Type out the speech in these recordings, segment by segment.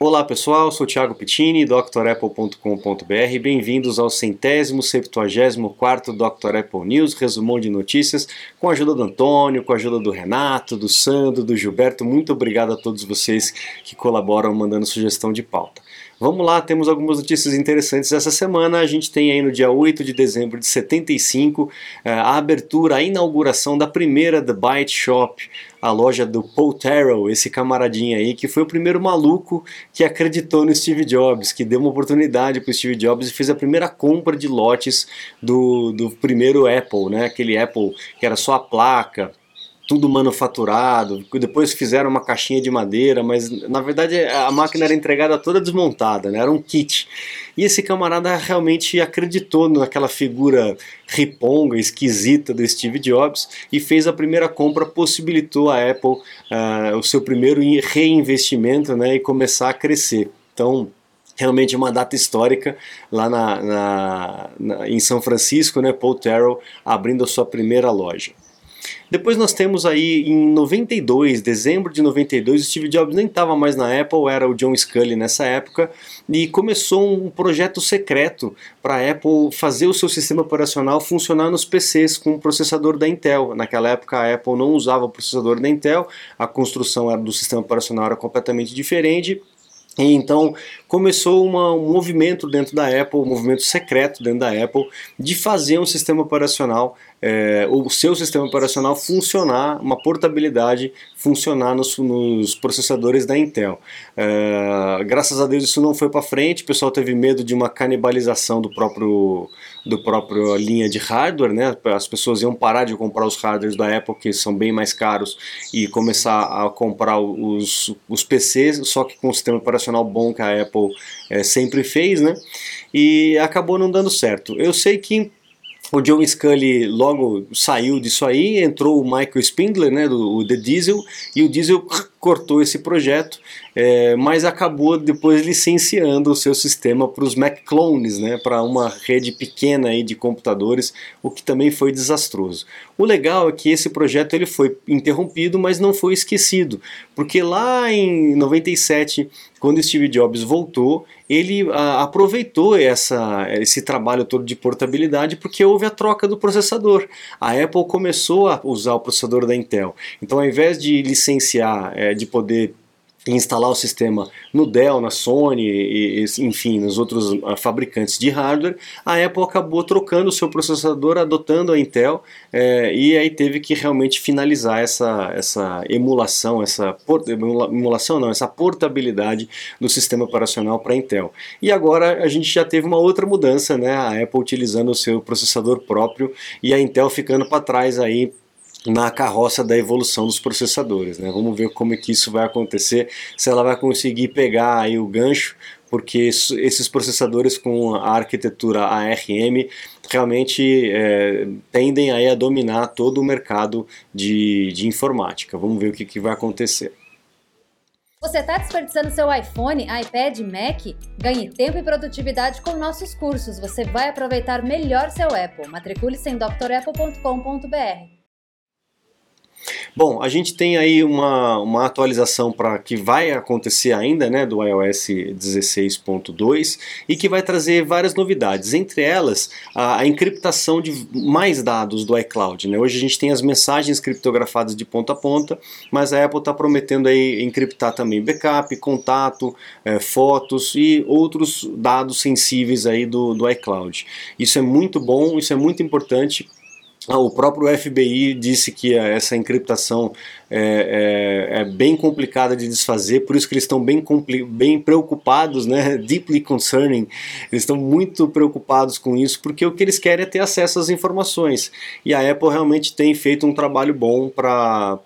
Olá pessoal, sou Thiago Pittini, drapple.com.br. Bem-vindos ao centésimo, septuagésimo quarto Dr. Apple News, resumão de notícias, com a ajuda do Antônio, com a ajuda do Renato, do Sandro, do Gilberto. Muito obrigado a todos vocês que colaboram mandando sugestão de pauta. Vamos lá, temos algumas notícias interessantes essa semana. A gente tem aí no dia 8 de dezembro de 75 eh, a abertura, a inauguração da primeira The Byte Shop, a loja do Paul Terrell, esse camaradinho aí, que foi o primeiro maluco que acreditou no Steve Jobs, que deu uma oportunidade para o Steve Jobs e fez a primeira compra de lotes do, do primeiro Apple, né? aquele Apple que era só a placa, tudo manufaturado, depois fizeram uma caixinha de madeira, mas na verdade a máquina era entregada toda desmontada, né? era um kit. E esse camarada realmente acreditou naquela figura riponga, esquisita do Steve Jobs e fez a primeira compra, possibilitou a Apple uh, o seu primeiro reinvestimento né, e começar a crescer. Então, realmente uma data histórica lá na, na, na, em São Francisco, né, Paul Terrell abrindo a sua primeira loja. Depois nós temos aí em 92, dezembro de 92, o Steve Jobs nem estava mais na Apple, era o John Scully nessa época, e começou um projeto secreto para a Apple fazer o seu sistema operacional funcionar nos PCs com o processador da Intel. Naquela época a Apple não usava o processador da Intel, a construção do sistema operacional era completamente diferente e então começou uma, um movimento dentro da Apple, um movimento secreto dentro da Apple, de fazer um sistema operacional, é, o seu sistema operacional funcionar, uma portabilidade funcionar nos, nos processadores da Intel. É, graças a Deus isso não foi para frente, o pessoal teve medo de uma canibalização do próprio do próprio linha de hardware, né? As pessoas iam parar de comprar os hardwares da Apple que são bem mais caros e começar a comprar os, os PCs, só que com o sistema operacional bom que a Apple é, sempre fez, né? E acabou não dando certo. Eu sei que o John Scully logo saiu disso aí, entrou o Michael Spindler, né, do The Diesel, e o Diesel cortou esse projeto, é, mas acabou depois licenciando o seu sistema para os Mac clones, né, para uma rede pequena aí de computadores, o que também foi desastroso. O legal é que esse projeto ele foi interrompido, mas não foi esquecido, porque lá em 97, quando Steve Jobs voltou, ele a, aproveitou essa, esse trabalho todo de portabilidade porque houve a troca do processador. A Apple começou a usar o processador da Intel. Então, ao invés de licenciar é, de poder instalar o sistema no Dell, na Sony, e, enfim, nos outros uh, fabricantes de hardware, a Apple acabou trocando o seu processador, adotando a Intel, é, e aí teve que realmente finalizar essa, essa emulação, essa emulação não, essa portabilidade do sistema operacional para Intel. E agora a gente já teve uma outra mudança, né? A Apple utilizando o seu processador próprio e a Intel ficando para trás aí na carroça da evolução dos processadores. Né? Vamos ver como é que isso vai acontecer, se ela vai conseguir pegar aí o gancho, porque esses processadores com a arquitetura ARM realmente é, tendem aí a dominar todo o mercado de, de informática. Vamos ver o que, que vai acontecer. Você está desperdiçando seu iPhone, iPad, Mac? Ganhe tempo e produtividade com nossos cursos. Você vai aproveitar melhor seu Apple. Matricule-se em drapple.com.br. Bom, a gente tem aí uma, uma atualização para que vai acontecer ainda, né, do iOS 16.2 e que vai trazer várias novidades, entre elas a, a, encriptação de mais dados do iCloud. Né? Hoje a gente tem as mensagens criptografadas de ponta a ponta, mas a Apple está prometendo aí encriptar também backup, contato, é, fotos e outros dados sensíveis aí do, do iCloud. Isso é muito bom, isso é muito importante o próprio FBI disse que essa encriptação é, é, é, bem complicada de desfazer, por isso que eles estão bem, bem preocupados, né? deeply concerning, eles estão muito preocupados com isso, porque o que eles querem é ter acesso às informações. E a Apple realmente tem feito um trabalho bom para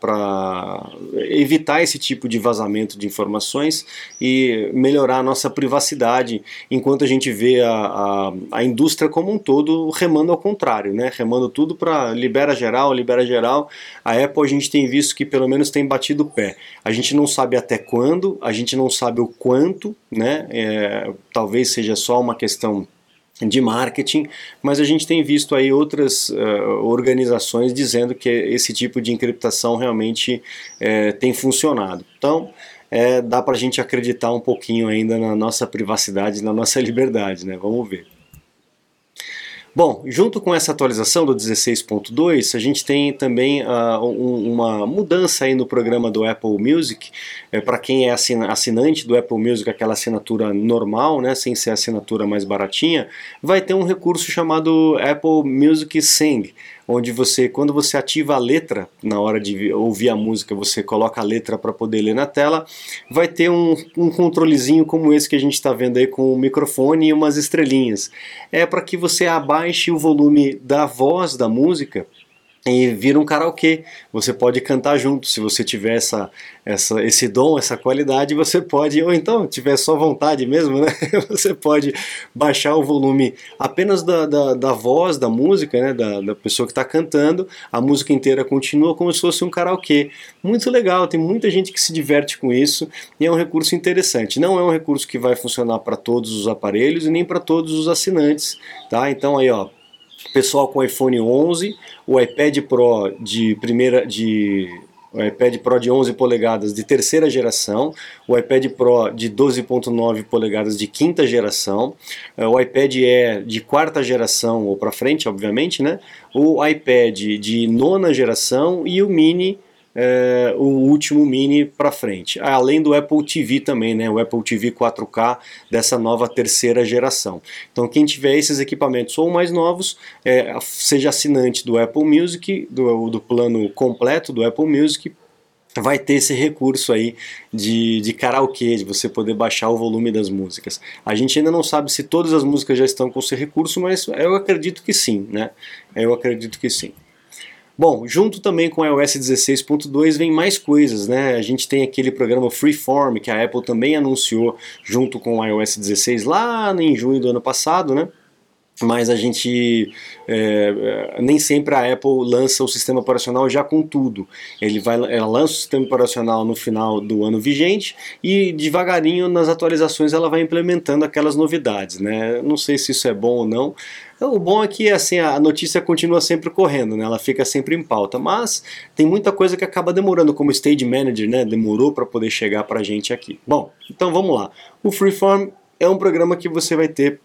evitar esse tipo de vazamento de informações e melhorar a nossa privacidade, enquanto a gente vê a, a, a indústria como um todo remando ao contrário, né? remando tudo para libera geral, libera geral. A Apple a gente tem visto que pelo menos tem batido o pé. A gente não sabe até quando, a gente não sabe o quanto, né? É, talvez seja só uma questão de marketing, mas a gente tem visto aí outras uh, organizações dizendo que esse tipo de encriptação realmente uh, tem funcionado. Então, é, dá para a gente acreditar um pouquinho ainda na nossa privacidade, na nossa liberdade, né? Vamos ver. Bom, junto com essa atualização do 16.2, a gente tem também uh, um, uma mudança aí no programa do Apple Music. É, Para quem é assinante do Apple Music, aquela assinatura normal, né, sem ser a assinatura mais baratinha, vai ter um recurso chamado Apple Music Sing onde você, quando você ativa a letra, na hora de ouvir a música, você coloca a letra para poder ler na tela, vai ter um, um controlezinho como esse que a gente está vendo aí com o microfone e umas estrelinhas. É para que você abaixe o volume da voz da música e vira um karaokê. Você pode cantar junto, se você tiver essa, essa, esse dom, essa qualidade, você pode, ou então tiver só vontade mesmo, né? Você pode baixar o volume apenas da, da, da voz da música, né? Da, da pessoa que está cantando, a música inteira continua como se fosse um karaokê. Muito legal, tem muita gente que se diverte com isso e é um recurso interessante. Não é um recurso que vai funcionar para todos os aparelhos e nem para todos os assinantes, tá? Então aí, ó, pessoal com iPhone 11, o iPad Pro de primeira de o iPad Pro de 11 polegadas de terceira geração, o iPad Pro de 12.9 polegadas de quinta geração, eh, o iPad Air de quarta geração ou para frente, obviamente, né? O iPad de nona geração e o Mini é, o último mini para frente, além do Apple TV também, né, o Apple TV 4K dessa nova terceira geração. Então quem tiver esses equipamentos ou mais novos, é, seja assinante do Apple Music, do, do plano completo do Apple Music, vai ter esse recurso aí de, de karaokê, de você poder baixar o volume das músicas. A gente ainda não sabe se todas as músicas já estão com esse recurso, mas eu acredito que sim, né? Eu acredito que sim. Bom, junto também com o iOS 16.2 vem mais coisas, né? A gente tem aquele programa Freeform que a Apple também anunciou junto com o iOS 16 lá em junho do ano passado, né? Mas a gente é, nem sempre a Apple lança o sistema operacional já com tudo. Ele vai, ela lança o sistema operacional no final do ano vigente e devagarinho nas atualizações ela vai implementando aquelas novidades, né? Não sei se isso é bom ou não. O bom é que assim a notícia continua sempre correndo, né? Ela fica sempre em pauta, mas tem muita coisa que acaba demorando, como o Stage Manager, né? Demorou para poder chegar para a gente aqui. Bom, então vamos lá. O Freeform é um programa que você vai ter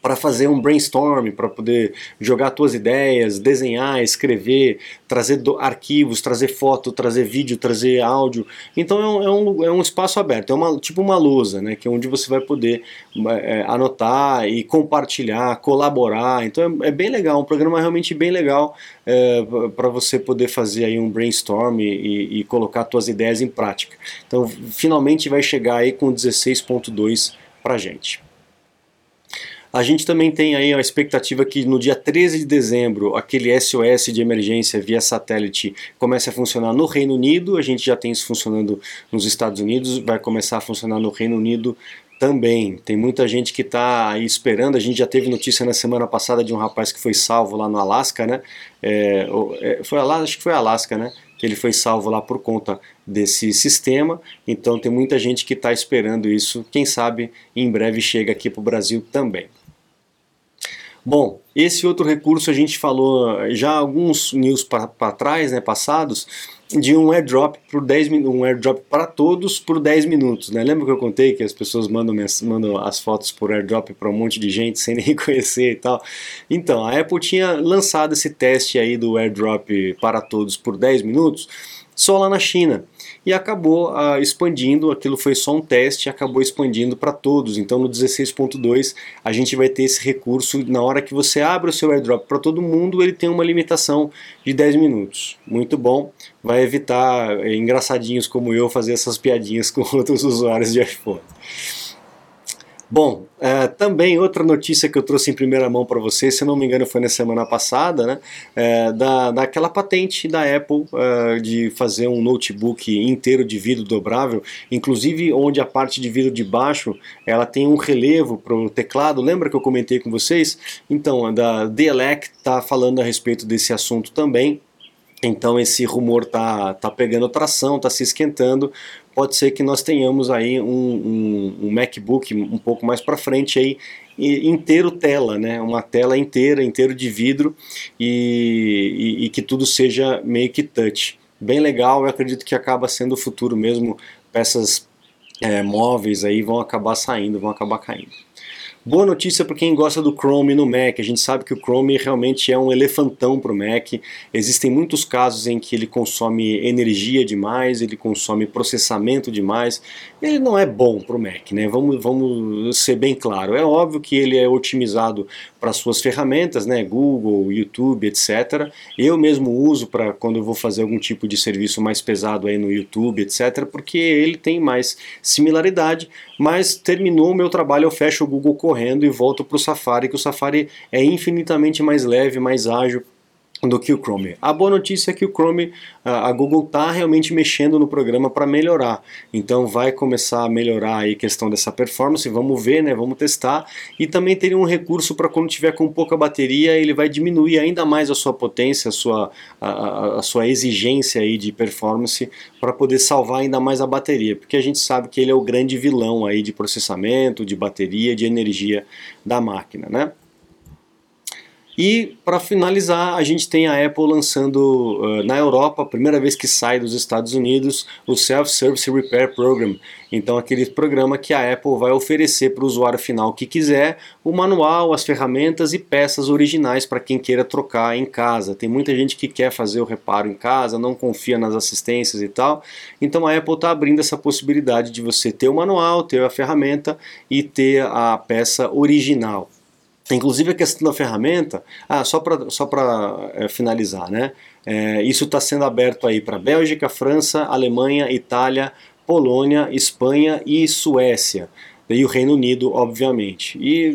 para fazer um brainstorm, para poder jogar tuas ideias, desenhar, escrever, trazer do, arquivos, trazer foto, trazer vídeo, trazer áudio. Então é um, é um, é um espaço aberto, é uma, tipo uma lousa, né, que é onde você vai poder é, anotar e compartilhar, colaborar. Então é, é, bem legal, um programa realmente bem legal é, para você poder fazer aí um brainstorm e, e colocar tuas ideias em prática. Então finalmente vai chegar aí com 16.2 para gente. A gente também tem aí a expectativa que no dia 13 de dezembro aquele SOS de emergência via satélite comece a funcionar no Reino Unido. A gente já tem isso funcionando nos Estados Unidos, vai começar a funcionar no Reino Unido também. Tem muita gente que está aí esperando. A gente já teve notícia na semana passada de um rapaz que foi salvo lá no Alasca, né? É, é foi Alasca, acho que foi Alasca, né? Que ele foi salvo lá por conta desse sistema. Então tem muita gente que está esperando isso. Quem sabe em breve chega aqui para o Brasil também. Bom, esse outro recurso a gente falou já alguns news para trás, né, passados, de um airdrop por 10 um airdrop para todos por 10 minutos, né? Lembra que eu contei que as pessoas mandam, mandam as fotos por airdrop para um monte de gente sem nem conhecer e tal. Então, a Apple tinha lançado esse teste aí do airdrop para todos por 10 minutos só lá na China e acabou ah, expandindo, aquilo foi só um teste, acabou expandindo para todos. Então no 16.2 a gente vai ter esse recurso, na hora que você abre o seu airdrop para todo mundo, ele tem uma limitação de 10 minutos. Muito bom, vai evitar é, engraçadinhos como eu fazer essas piadinhas com outros usuários de iPhone. Bom, é, também outra notícia que eu trouxe em primeira mão para vocês, se não me engano foi na semana passada, né, é, da, daquela patente da Apple é, de fazer um notebook inteiro de vidro dobrável, inclusive onde a parte de vidro de baixo ela tem um relevo para o teclado, lembra que eu comentei com vocês? Então, da DLEC está falando a respeito desse assunto também, então esse rumor tá, tá pegando tração, tá se esquentando. Pode ser que nós tenhamos aí um, um, um MacBook um pouco mais para frente aí inteiro tela, né? Uma tela inteira, inteiro de vidro e, e, e, que tudo seja meio que touch. Bem legal, eu acredito que acaba sendo o futuro mesmo. Peças é, móveis aí vão acabar saindo, vão acabar caindo. Boa notícia para quem gosta do Chrome no Mac. A gente sabe que o Chrome realmente é um elefantão para o Mac. Existem muitos casos em que ele consome energia demais, ele consome processamento demais. Ele não é bom para o Mac, né? Vamos, vamos ser bem claro. É óbvio que ele é otimizado para suas ferramentas, né? Google, YouTube, etc. Eu mesmo uso para quando eu vou fazer algum tipo de serviço mais pesado aí no YouTube, etc. Porque ele tem mais similaridade. Mas terminou o meu trabalho, eu fecho o Google correndo e volto para o Safari, que o Safari é infinitamente mais leve, mais ágil do que o Chrome. A boa notícia é que o Chrome, a Google está realmente mexendo no programa para melhorar. Então vai começar a melhorar a questão dessa performance, vamos ver, né? Vamos testar. E também teria um recurso para quando tiver com pouca bateria, ele vai diminuir ainda mais a sua potência, a sua, a, a sua exigência aí de performance para poder salvar ainda mais a bateria, porque a gente sabe que ele é o grande vilão aí de processamento, de bateria, de energia da máquina, né? E para finalizar, a gente tem a Apple lançando uh, na Europa, primeira vez que sai dos Estados Unidos, o Self-Service Repair Program. Então, aquele programa que a Apple vai oferecer para o usuário final que quiser o manual, as ferramentas e peças originais para quem queira trocar em casa. Tem muita gente que quer fazer o reparo em casa, não confia nas assistências e tal. Então, a Apple está abrindo essa possibilidade de você ter o manual, ter a ferramenta e ter a peça original. Inclusive a questão da ferramenta, ah, só para só é, finalizar, né? É, isso está sendo aberto aí para Bélgica, França, Alemanha, Itália, Polônia, Espanha e Suécia e o Reino Unido, obviamente. E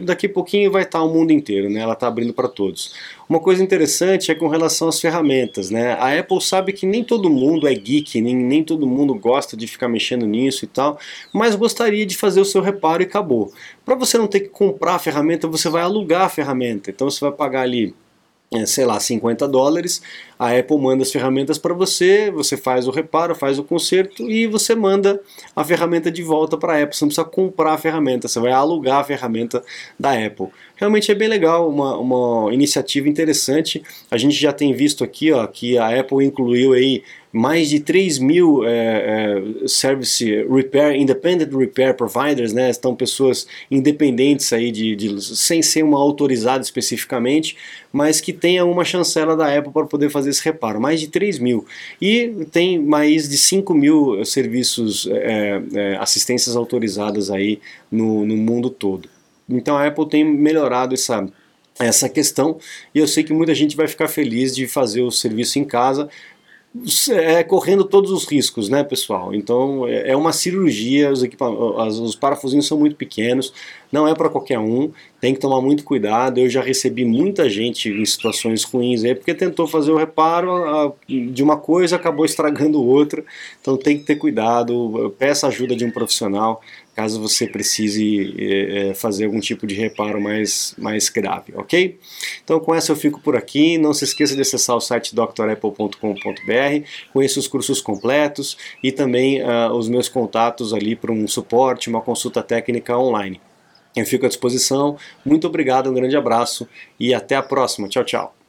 daqui a pouquinho vai estar o mundo inteiro, né? Ela está abrindo para todos. Uma coisa interessante é com relação às ferramentas, né? A Apple sabe que nem todo mundo é geek, nem, nem todo mundo gosta de ficar mexendo nisso e tal, mas gostaria de fazer o seu reparo e acabou. Para você não ter que comprar a ferramenta, você vai alugar a ferramenta. Então você vai pagar ali sei lá, 50 dólares, a Apple manda as ferramentas para você, você faz o reparo, faz o conserto e você manda a ferramenta de volta para a Apple. Você não precisa comprar a ferramenta, você vai alugar a ferramenta da Apple. Realmente é bem legal, uma, uma iniciativa interessante. A gente já tem visto aqui ó, que a Apple incluiu aí mais de 3 mil é, é, service repair, independent repair providers, né? Estão pessoas independentes aí de, de, sem ser uma autorizada especificamente, mas que tenha uma chancela da Apple para poder fazer esse reparo. Mais de 3 mil. E tem mais de 5 mil serviços, é, é, assistências autorizadas aí no, no mundo todo. Então a Apple tem melhorado essa essa questão e eu sei que muita gente vai ficar feliz de fazer o serviço em casa é, correndo todos os riscos, né, pessoal? Então é, é uma cirurgia, os, os parafusinhos são muito pequenos, não é para qualquer um, tem que tomar muito cuidado. Eu já recebi muita gente em situações ruins aí, porque tentou fazer o reparo de uma coisa, acabou estragando outra, então tem que ter cuidado, peça ajuda de um profissional caso você precise é, fazer algum tipo de reparo mais, mais grave, ok? Então com essa eu fico por aqui, não se esqueça de acessar o site drapple.com.br, conheça os cursos completos e também uh, os meus contatos ali para um suporte, uma consulta técnica online. Eu fico à disposição, muito obrigado, um grande abraço e até a próxima, tchau, tchau.